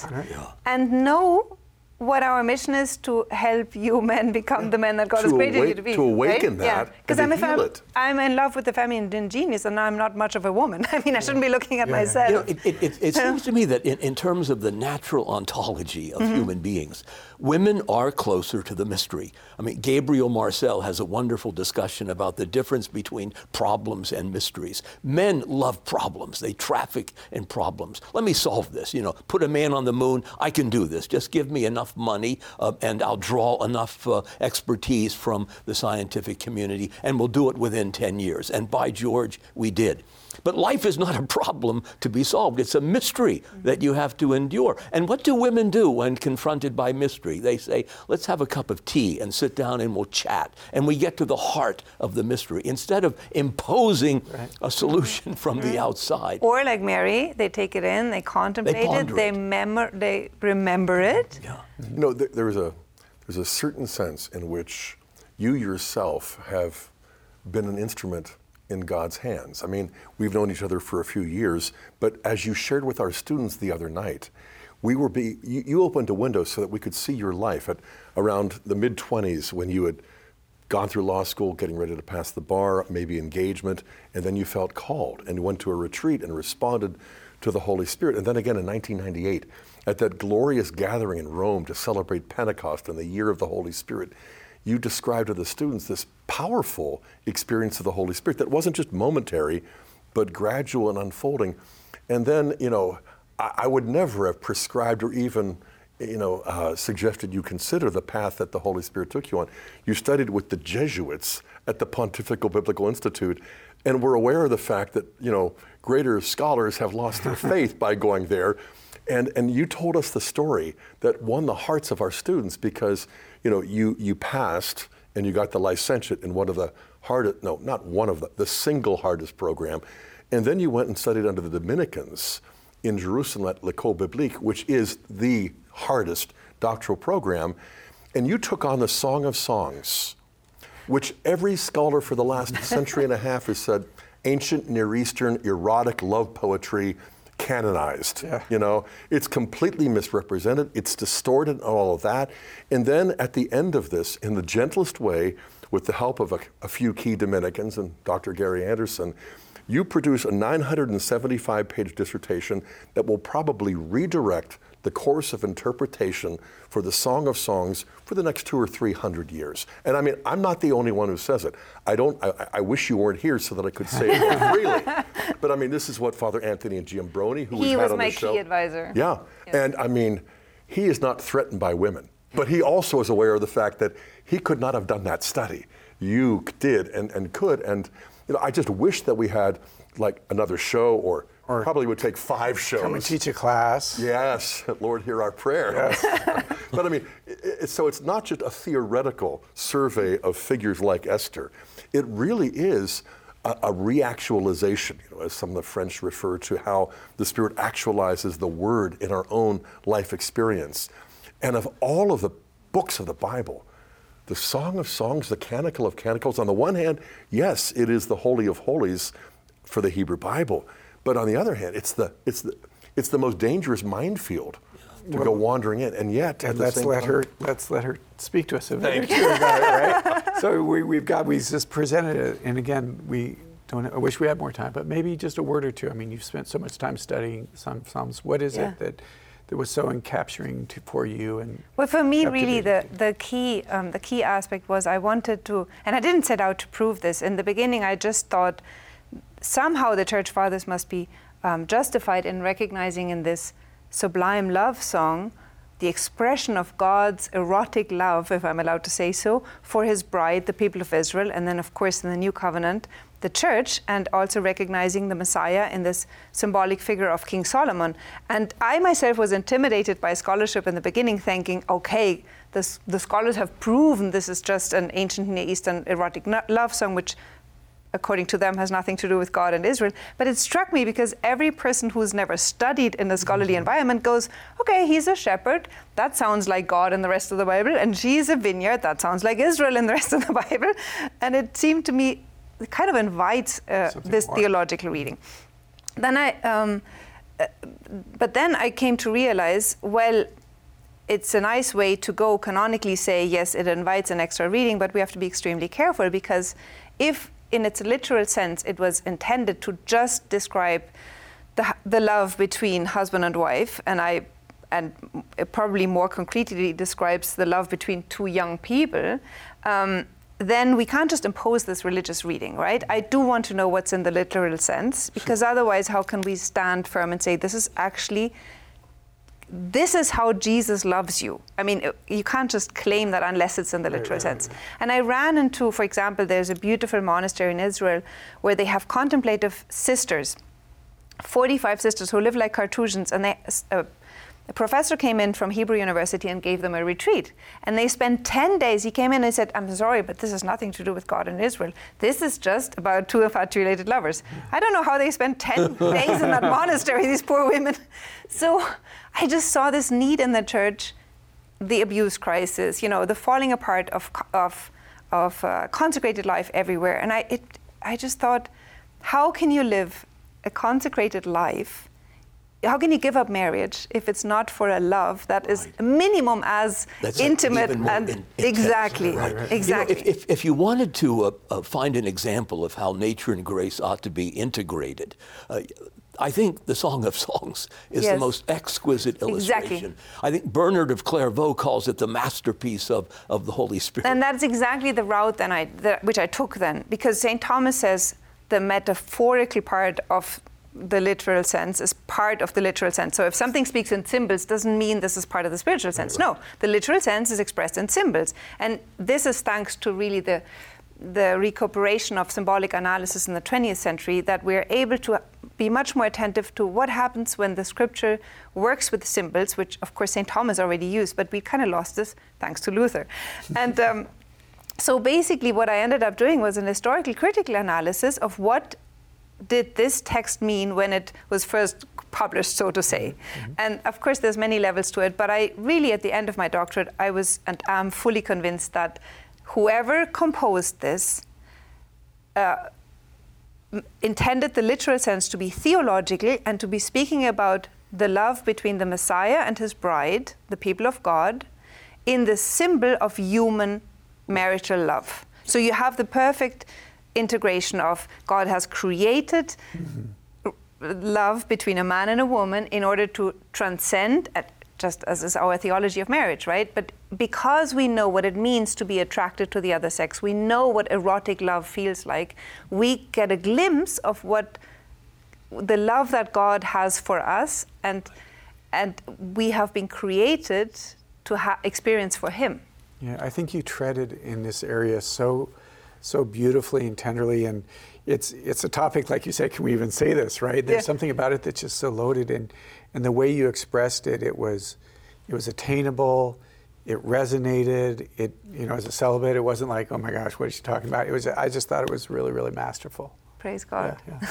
and know what our mission is to help you men become the men that God To has created you to be. to awaken right? Yeah, that because and I'm, fam- I'm in love with the feminine genius, and I'm not much of a woman. I mean, I shouldn't be looking at myself. You know, it, it, it, it seems to me that in, in terms of the natural ontology of Mm-hmm. human beings, women are closer to the mystery. I mean, Gabriel Marcel has a wonderful discussion about the difference between problems and mysteries. Men love problems, they traffic in problems. Let me solve this. You know, put a man on the moon, I can do this. Just give me enough money uh, and I'll draw enough uh, expertise from the scientific community and we'll do it within 10 years. And by George, we did. But life is not a problem to be solved. It's a mystery that you have to endure. And what do women do when confronted by mystery? They say, let's have a cup of tea and sit down and we'll chat. And we get to the heart of the mystery instead of imposing a solution from the outside. Or like Mary, they take it in, they contemplate it, they it. memor- they remember it. You know, there, there's a there's a certain sense in which you yourself have been an instrument in God's hands. I mean, we've known each other for a few years, but as you shared with our students the other night, we were be you, you opened a window so that we could see your life at around the mid 20s when you had gone through law school, getting ready to pass the bar, maybe engagement, and then you felt called and went to a retreat and responded to the Holy Spirit. And then again in 1998, at that glorious gathering in Rome to celebrate Pentecost and the year of the Holy Spirit, you described to the students this powerful experience of the Holy Spirit that wasn't just momentary, but gradual and unfolding. And then, you know, I, I would never have prescribed or even you know, uh, suggested you consider the path that the Holy Spirit took you on. You studied with the Jesuits at the Pontifical Biblical Institute, and were aware of the fact that you know greater scholars have lost their faith by going there. And, and you told us the story that won the hearts of our students because you know you, you passed and you got the licentiate in one of the hardest no not one of the the single hardest program. And then you went and studied under the Dominicans in Jerusalem at L'École Biblique which is the hardest doctoral program. And you took on the Song of Songs which every scholar for the last century and a half has said ancient Near Eastern erotic love poetry canonized. Yeah. You know, it's completely misrepresented, it's distorted, and all of that. And then at the end of this, in the gentlest way, with the help of a, a few key Dominicans and Dr. Gary Anderson, you produce a 975 page dissertation that will probably redirect the course of interpretation for the Song of Songs for the next two or three hundred years. And I mean, I'm not the only one who says it. I don't. I, I wish you weren't here so that I could say it more freely. But I mean, this is what Father Anthony Giambrone, who He was on my the show, key advisor. Yeah, and I mean, he is not threatened by women, but he also is aware of the fact that he could not have done that study. You did and, and could, and you know, I just wish that we had like another show or. Or probably would take five shows. Come and teach a class. Yes, Lord, hear our prayer. but I mean, it- so it's not just a theoretical survey of figures like Esther. It really is a, a reactualization, you know, as some of the French refer to how the Spirit actualizes the Word in our own life experience. And of all of the books of the Bible, the Song of Songs, the Canticle of Canticles, on the one hand, yes, it is the Holy of Holies for the Hebrew Bible. But on the other hand, it's the, it's the, it's the most dangerous minefield to go wandering in. And yet, And let's let time- her let's let her speak to us a bit or two about it, right? So we, we've got we just presented it, and again, we don't. I wish we had more time, but maybe just a word or two. I mean, you've spent so much time studying some Psalms. What is Yeah. it that that was so encapturing to, for you? And Well, for me, really, the, the key um, the key aspect was I wanted to, and I didn't set out to prove this. In the beginning, I just thought somehow the church fathers must be um, justified in recognizing in this sublime love song the expression of God's erotic love, if I'm allowed to say so, for his bride, the people of Israel, and then, of course, in the new covenant, the church, and also recognizing the Messiah in this symbolic figure of King Solomon. And I myself was intimidated by scholarship in the beginning, thinking, okay, this, the scholars have proven this is just an ancient Near Eastern erotic love song, which according to them, has nothing to do with God and Israel. But it struck me because every person who's never studied in a scholarly mm-hmm. environment goes, okay, he's a shepherd. That sounds like God in the rest of the Bible. And she's a vineyard. That sounds like Israel in the rest of the Bible. And it seemed to me, kind of invites uh, this more. theological reading. Then I, um, uh, but then I came to realize, well, it's a nice way to go canonically say yes it invites an extra reading but we have to be extremely careful because if in its literal sense it was intended to just describe the, the love between husband and wife and i and it probably more concretely describes the love between two young people um, then we can't just impose this religious reading, right? I do want to know what's in the literal sense, because otherwise, how can we stand firm and say this is actually this is how Jesus loves you. I mean, uh, you can't just claim that unless it's in the literal sense. And I ran into, for example, there's a beautiful monastery in Israel where they have contemplative sisters, 45 sisters who live like Carthusians, and they. Uh, a professor came in from Hebrew University and gave them a retreat. And they spent 10 days. He came in and said, I'm sorry, but this has nothing to do with God and Israel. This is just about two infatuated lovers. I don't know how they spent 10 days in that monastery, these poor women. So I just saw this need in the church, the abuse crisis, you know, the falling apart of, of, of uh, consecrated life everywhere. And I, it, I just thought, how can you live a consecrated life? How can you give up marriage if it's not for a love that is Right. minimum as That's intimate even more and in- exactly Right. You know, exactly if, if, if you wanted to uh, uh, find an example of how nature and grace ought to be integrated, uh, I think the Song of Songs is the most exquisite illustration. Exactly. I think Bernard of Clairvaux calls it the masterpiece of, of the Holy Spirit. and that's exactly the route then I, that, which I took then because St. Thomas says the metaphorical part of the literal sense is part of the literal sense. So if something speaks in symbols doesn't mean this is part of the spiritual sense. No, the literal sense is expressed in symbols. And this is thanks to really the the recuperation of symbolic analysis in the 20th century that we're able to be much more attentive to what happens when the scripture works with symbols, which of course St. Thomas already used, but we kind of lost this thanks to Luther. and um, so basically, what I ended up doing was an historical critical analysis of what did this text mean when it was first published, so to say. Mm-hmm. And of course, there's many levels to it, but I really, at the end of my doctorate, I was and am fully convinced that whoever composed this uh, intended the literal sense to be theological and to be speaking about the love between the Messiah and his bride, the people of God, in the symbol of human marital love. So you have the perfect integration of God has created mm-hmm. love between a man and a woman in order to transcend, just as is our theology of marriage, right? But because we know what it means to be attracted to the other sex, we know what erotic love feels like, we get a glimpse of what the love that God has for us and and we have been created to ha- experience for him. Yeah, I think you treaded in this area so so beautifully and tenderly and it's it's a topic like you say can we even say this right there's yeah. something about it that's just so loaded and and the way you expressed it it was it was attainable it resonated it you know as a celibate it wasn't like oh my gosh what is she talking about it was i just thought it was really really masterful praise god yeah, yeah.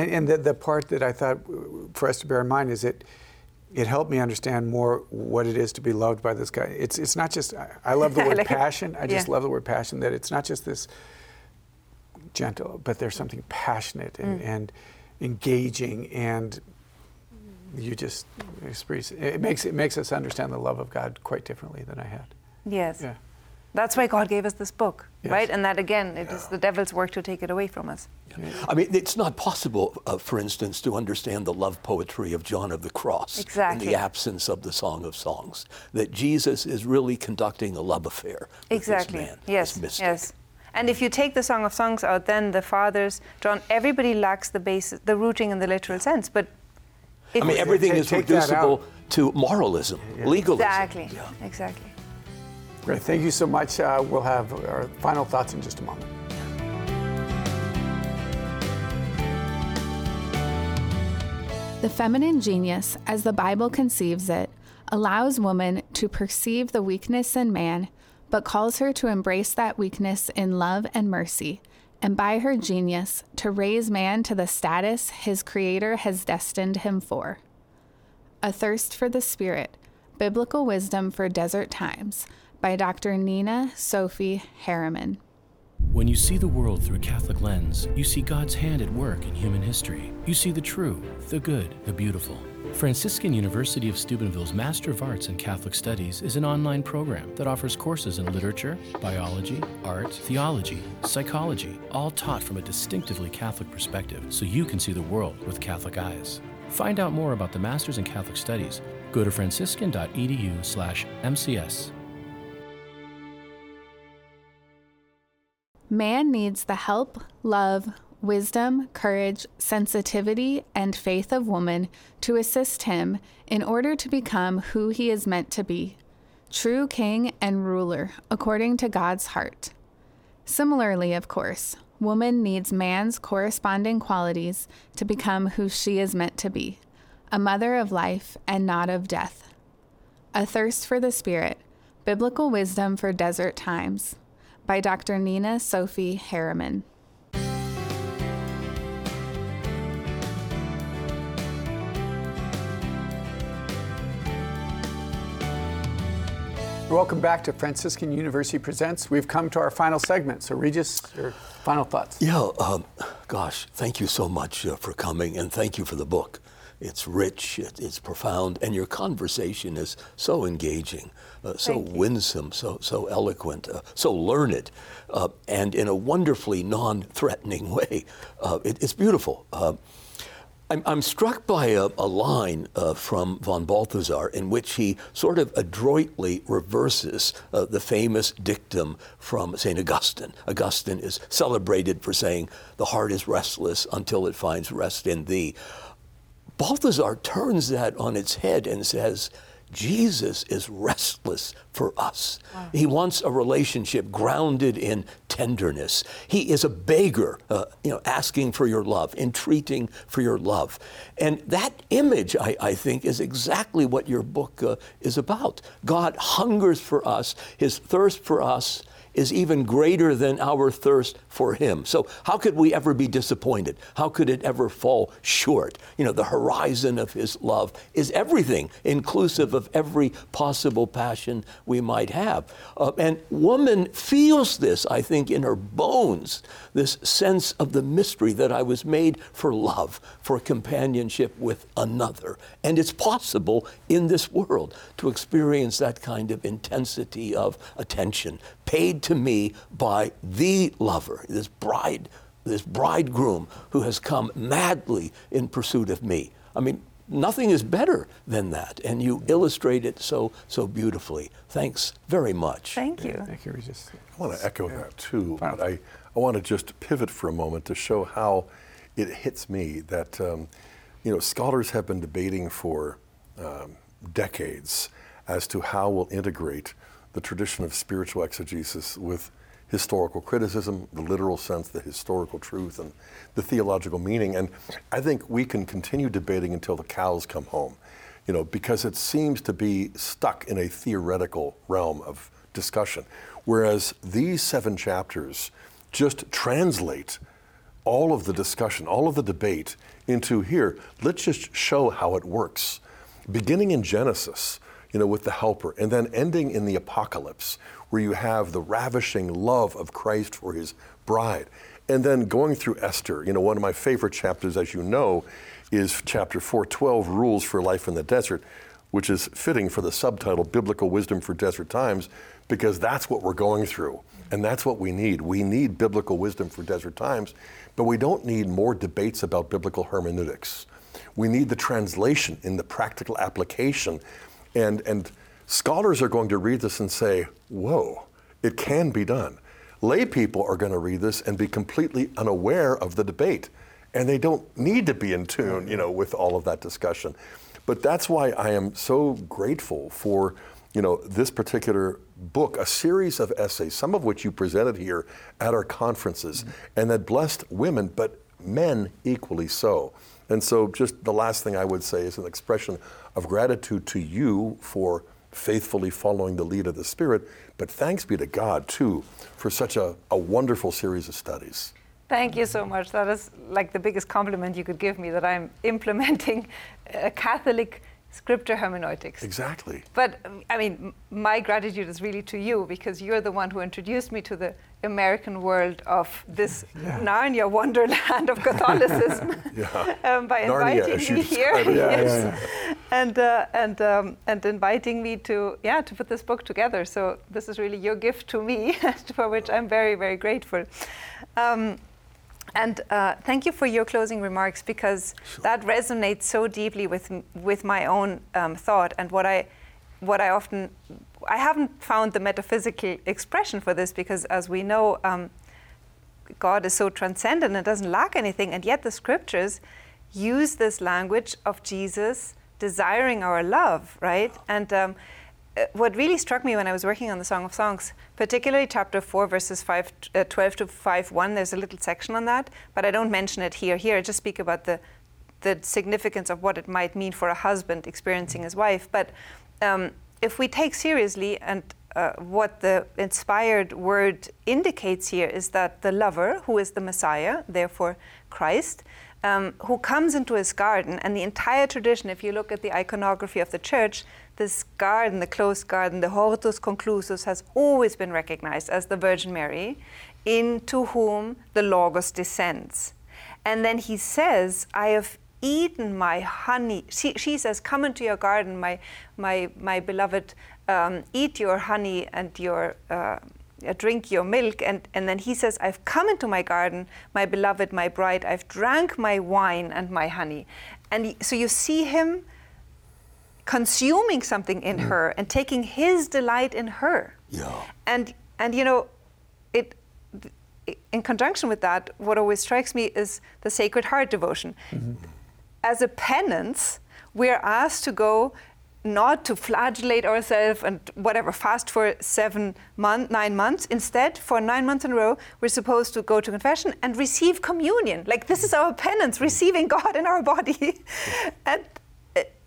and, and the, the part that i thought for us to bear in mind is that it helped me understand more what it is to be loved by this guy. It's it's not just I love the word like passion. I just yeah. love the word passion. That it's not just this gentle, but there's something passionate and, mm. and engaging, and you just experience it makes it makes us understand the love of God quite differently than I had. Yes. Yeah. That's why God gave us this book, yes. right? And that again, it yeah. is the devil's work to take it away from us. Yeah. I mean, it's not possible, uh, for instance, to understand the love poetry of John of the Cross exactly. in the absence of the Song of Songs. That Jesus is really conducting a love affair with exactly. this man, yes. this mystic. Yes. And if you take the Song of Songs out, then the fathers, John, everybody lacks the basis, the rooting in the literal sense. But I mean, everything is reducible to moralism, yeah. legalism. Exactly. Yeah. Exactly. Great. Thank you so much. Uh, we'll have our final thoughts in just a moment. The feminine genius, as the Bible conceives it, allows woman to perceive the weakness in man, but calls her to embrace that weakness in love and mercy, and by her genius, to raise man to the status his Creator has destined him for. Athirst for the Spirit Biblical Wisdom for Desert Times by Dr. Nina Sophie Heereman. When you see the world through a Catholic lens, you see God's hand at work in human history. You see the true, the good, the beautiful. Franciscan University of Steubenville's Master of Arts in Catholic Studies is an online program that offers courses in literature, biology, art, theology, psychology, all taught from a distinctively Catholic perspective so you can see the world with Catholic eyes. Find out more about the Masters in Catholic Studies. Go to franciscan.edu/mcs. Man needs the help, love, wisdom, courage, sensitivity, and faith of woman to assist him in order to become who he is meant to be true king and ruler according to God's heart. Similarly, of course, woman needs man's corresponding qualities to become who she is meant to be a mother of life and not of death. Athirst for the Spirit, biblical wisdom for desert times by Dr. Nina Sophie Heereman. Welcome back to Franciscan University Presents. We've come to our final segment. So, Regis, your final thoughts. Yeah, um, gosh, thank you so much uh, for coming, and thank you for the book. It's rich, it, it's profound, and your conversation is so engaging, uh, so winsome, so, so eloquent, uh, so learned, uh, and in a wonderfully non threatening way. Uh, it, it's beautiful. Uh, I'm, I'm, struck by a, a line uh, from von Balthasar in which he sort of adroitly reverses the famous dictum from St. Augustine. Augustine is celebrated for saying, The heart is restless until it finds rest in thee. Balthasar turns that on its head and says, Jesus is restless for us. He wants a relationship grounded in tenderness. He is a beggar, uh, you know, asking for your love, entreating for your love. And that image, I, I think, is exactly what your book uh, is about. God hungers for us, his thirst for us is even greater than our thirst for Him. So, how could we ever be disappointed? How could it ever fall short? You know, the horizon of His love is everything, inclusive of every possible passion we might have. Uh, and woman feels this, I think, in her bones, this sense of the mystery that I was made for love, for companionship with another. And it's possible in this world to experience that kind of intensity of attention paid to me by the lover, this bride, this bridegroom who has come madly in pursuit of me. I mean, nothing is better than that, and you illustrate it so so beautifully. Thanks very much. Thank you. Thank you, Regis. I want to echo that too, but I, I want to just pivot for a moment to show how it hits me that, um, you know, scholars have been debating for um, decades as to how we'll integrate the tradition of spiritual exegesis with historical criticism, the literal sense, the historical truth, and the theological meaning. And I think we can continue debating until the cows come home, you know, because it seems to be stuck in a theoretical realm of discussion. Whereas these seven chapters just translate all of the discussion, all of the debate into here. Let's just show how it works. Beginning in Genesis, you know, with the helper, and then ending in the apocalypse, where you have the ravishing love of Christ for his bride. And then going through Esther, you know, one of my favorite chapters, as you know, is chapter 412, Rules for Life in the Desert, which is fitting for the subtitle Biblical Wisdom for Desert Times, because that's what we're going through. And that's what we need. We need biblical wisdom for desert times, but we don't need more debates about biblical hermeneutics. We need the translation in the practical application. And, and scholars are going to read this and say, whoa, it can be done. Lay people are going to read this and be completely unaware of the debate. And they don't need to be in tune, you know, with all of that discussion. But that's why I am so grateful for, you know, this particular book, a series of essays, some of which you presented here at our conferences, mm-hmm. and that blessed women, but men equally so. And so, just the last thing I would say is an expression of gratitude to you for faithfully following the lead of the Spirit, but thanks be to God, too, for such a, a wonderful series of studies. Thank you so much. That is like the biggest compliment you could give me that I'm implementing a Catholic scripture hermeneutics. Exactly. But I mean, my gratitude is really to you because you're the one who introduced me to the American world of this yeah. Narnia wonderland of Catholicism yeah. um, by Narnia, inviting me here, yeah, yes. and uh, and um, and inviting me to yeah to put this book together. So this is really your gift to me, for which I'm very very grateful. Um, and uh, thank you for your closing remarks because sure. that resonates so deeply with with my own um, thought and what I what I often I haven't found the metaphysical expression for this because as we know um, God is so transcendent and doesn't lack anything and yet the scriptures use this language of Jesus desiring our love right and um, what really struck me when I was working on the Song of Songs, particularly chapter 4, verses 5, uh, 12 to 5 1, there's a little section on that, but I don't mention it here. Here, I just speak about the, the significance of what it might mean for a husband experiencing his wife. But um, if we take seriously and uh, what the inspired word indicates here is that the lover, who is the Messiah, therefore Christ, um, who comes into his garden, and the entire tradition, if you look at the iconography of the church, this garden, the closed garden, the hortus conclusus, has always been recognized as the Virgin Mary, into whom the Logos descends. And then he says, I have eaten my honey. She, she says, Come into your garden, my, my, my beloved, um, eat your honey and your. Uh, drink your milk. And, and then he says, I've come into my garden, my beloved, my bride, I've drank my wine and my honey. And he, so you see him consuming something in mm. her and taking his delight in her. Yeah. And, and you know, it, in conjunction with that, what always strikes me is the Sacred Heart devotion. Mm-hmm. As a penance, we're asked to go not to flagellate ourselves and whatever, fast for seven months, nine months. Instead, for nine months in a row, we're supposed to go to confession and receive communion. Like this is our penance, receiving God in our body. and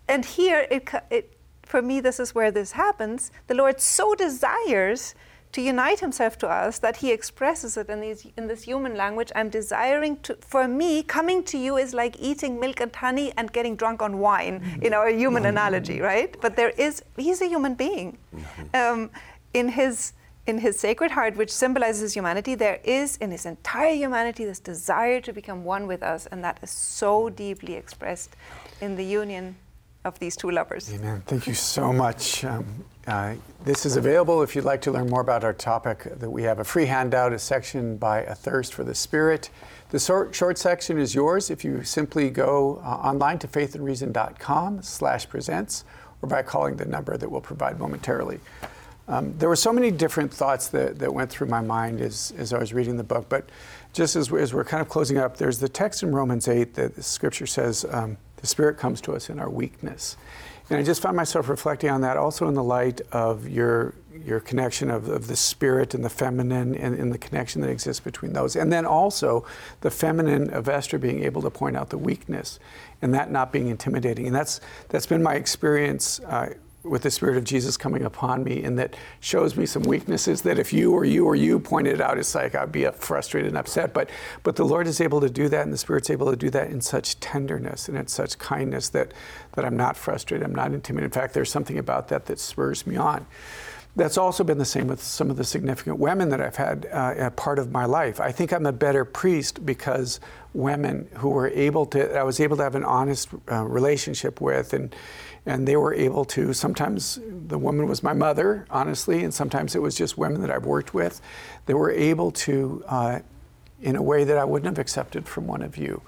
and here, it, it, for me, this is where this happens. The Lord so desires to unite himself to us that he expresses it in, these, in this human language. I'm desiring to, for me, coming to you is like eating milk and honey and getting drunk on wine, mm-hmm. in our human mm-hmm. analogy, right? But there is, he's a human being. Mm-hmm. Um, in his in his sacred heart, which symbolizes humanity, there is in his entire humanity this desire to become one with us, and that is so deeply expressed in the union of these two lovers. Amen. Thank you so much. Um, uh, this is available if you'd like to learn more about our topic. That we have a free handout, a section by Athirst for the Spirit. The short, short section is yours if you simply go uh, online to faithandreason.com slash presents or by calling the number that we'll provide momentarily. Um, there were so many different thoughts that, that went through my mind as, as I was reading the book, but just as, as we're kind of closing up, there's the text in Romans 8 that the scripture says um, the Spirit comes to us in our weakness. And I just found myself reflecting on that also in the light of your your connection of, of the spirit and the feminine and, and, the connection that exists between those. And then also the feminine of Esther being able to point out the weakness and that not being intimidating. And that's that's been my experience uh, with the Spirit of Jesus coming upon me, and that shows me some weaknesses that if you or you or you pointed out, it's like I'd be frustrated and upset. But but the Lord is able to do that, and the Spirit's able to do that in such tenderness and in such kindness that that I'm not frustrated, I'm not intimidated. In fact, there's something about that that spurs me on. That's also been the same with some of the significant women that I've had uh, a part of my life. I think I'm a better priest because women who were able to, I was able to have an honest uh, relationship with, and and they were able to sometimes the woman was my mother honestly and sometimes it was just women that i've worked with. They were able to uh, in a way that i wouldn't have accepted from one of you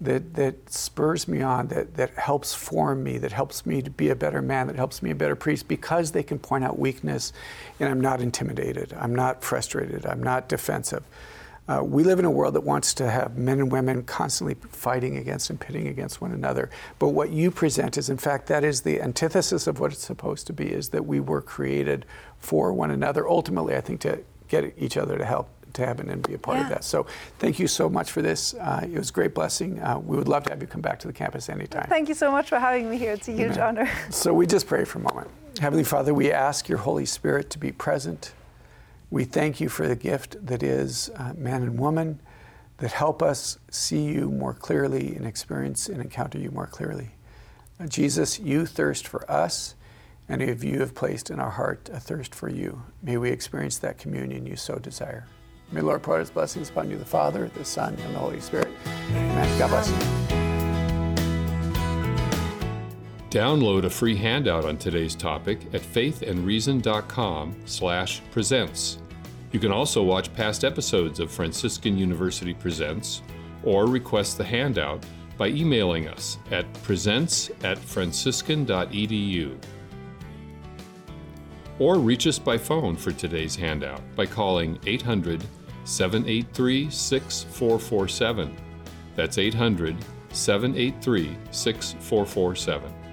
that, that spurs me on that, that helps form me that helps me to be a better man that helps me a better priest because they can point out weakness and i'm not intimidated. I'm not frustrated. I'm not defensive uh, we live in a world that wants to have men and women constantly fighting against and pitting against one another. But what you present is, in fact, that is the antithesis of what it's supposed to be, is that we were created for one another, ultimately, I think, to get each other to help to heaven and be a part yeah. of that. So thank you so much for this. Uh, it was a great blessing. Uh, we would love to have you come back to the campus anytime. Thank you so much for having me here. It's a huge Amen. honor. So we just pray for a moment. Heavenly Father, we ask your Holy Spirit to be present we thank you for the gift that is uh, man and woman that help us see you more clearly and experience and encounter you more clearly. Uh, Jesus, you thirst for us, and if you have placed in our heart a thirst for you, may we experience that communion you so desire. May Lord pour his blessings upon you, the Father, the Son, and the Holy Spirit. Amen. God bless you. Download a free handout on today's topic at faithandreason.com/presents. You can also watch past episodes of Franciscan University Presents or request the handout by emailing us at presents at franciscan.edu. Or reach us by phone for today's handout by calling 800 783 6447. That's 800 783 6447.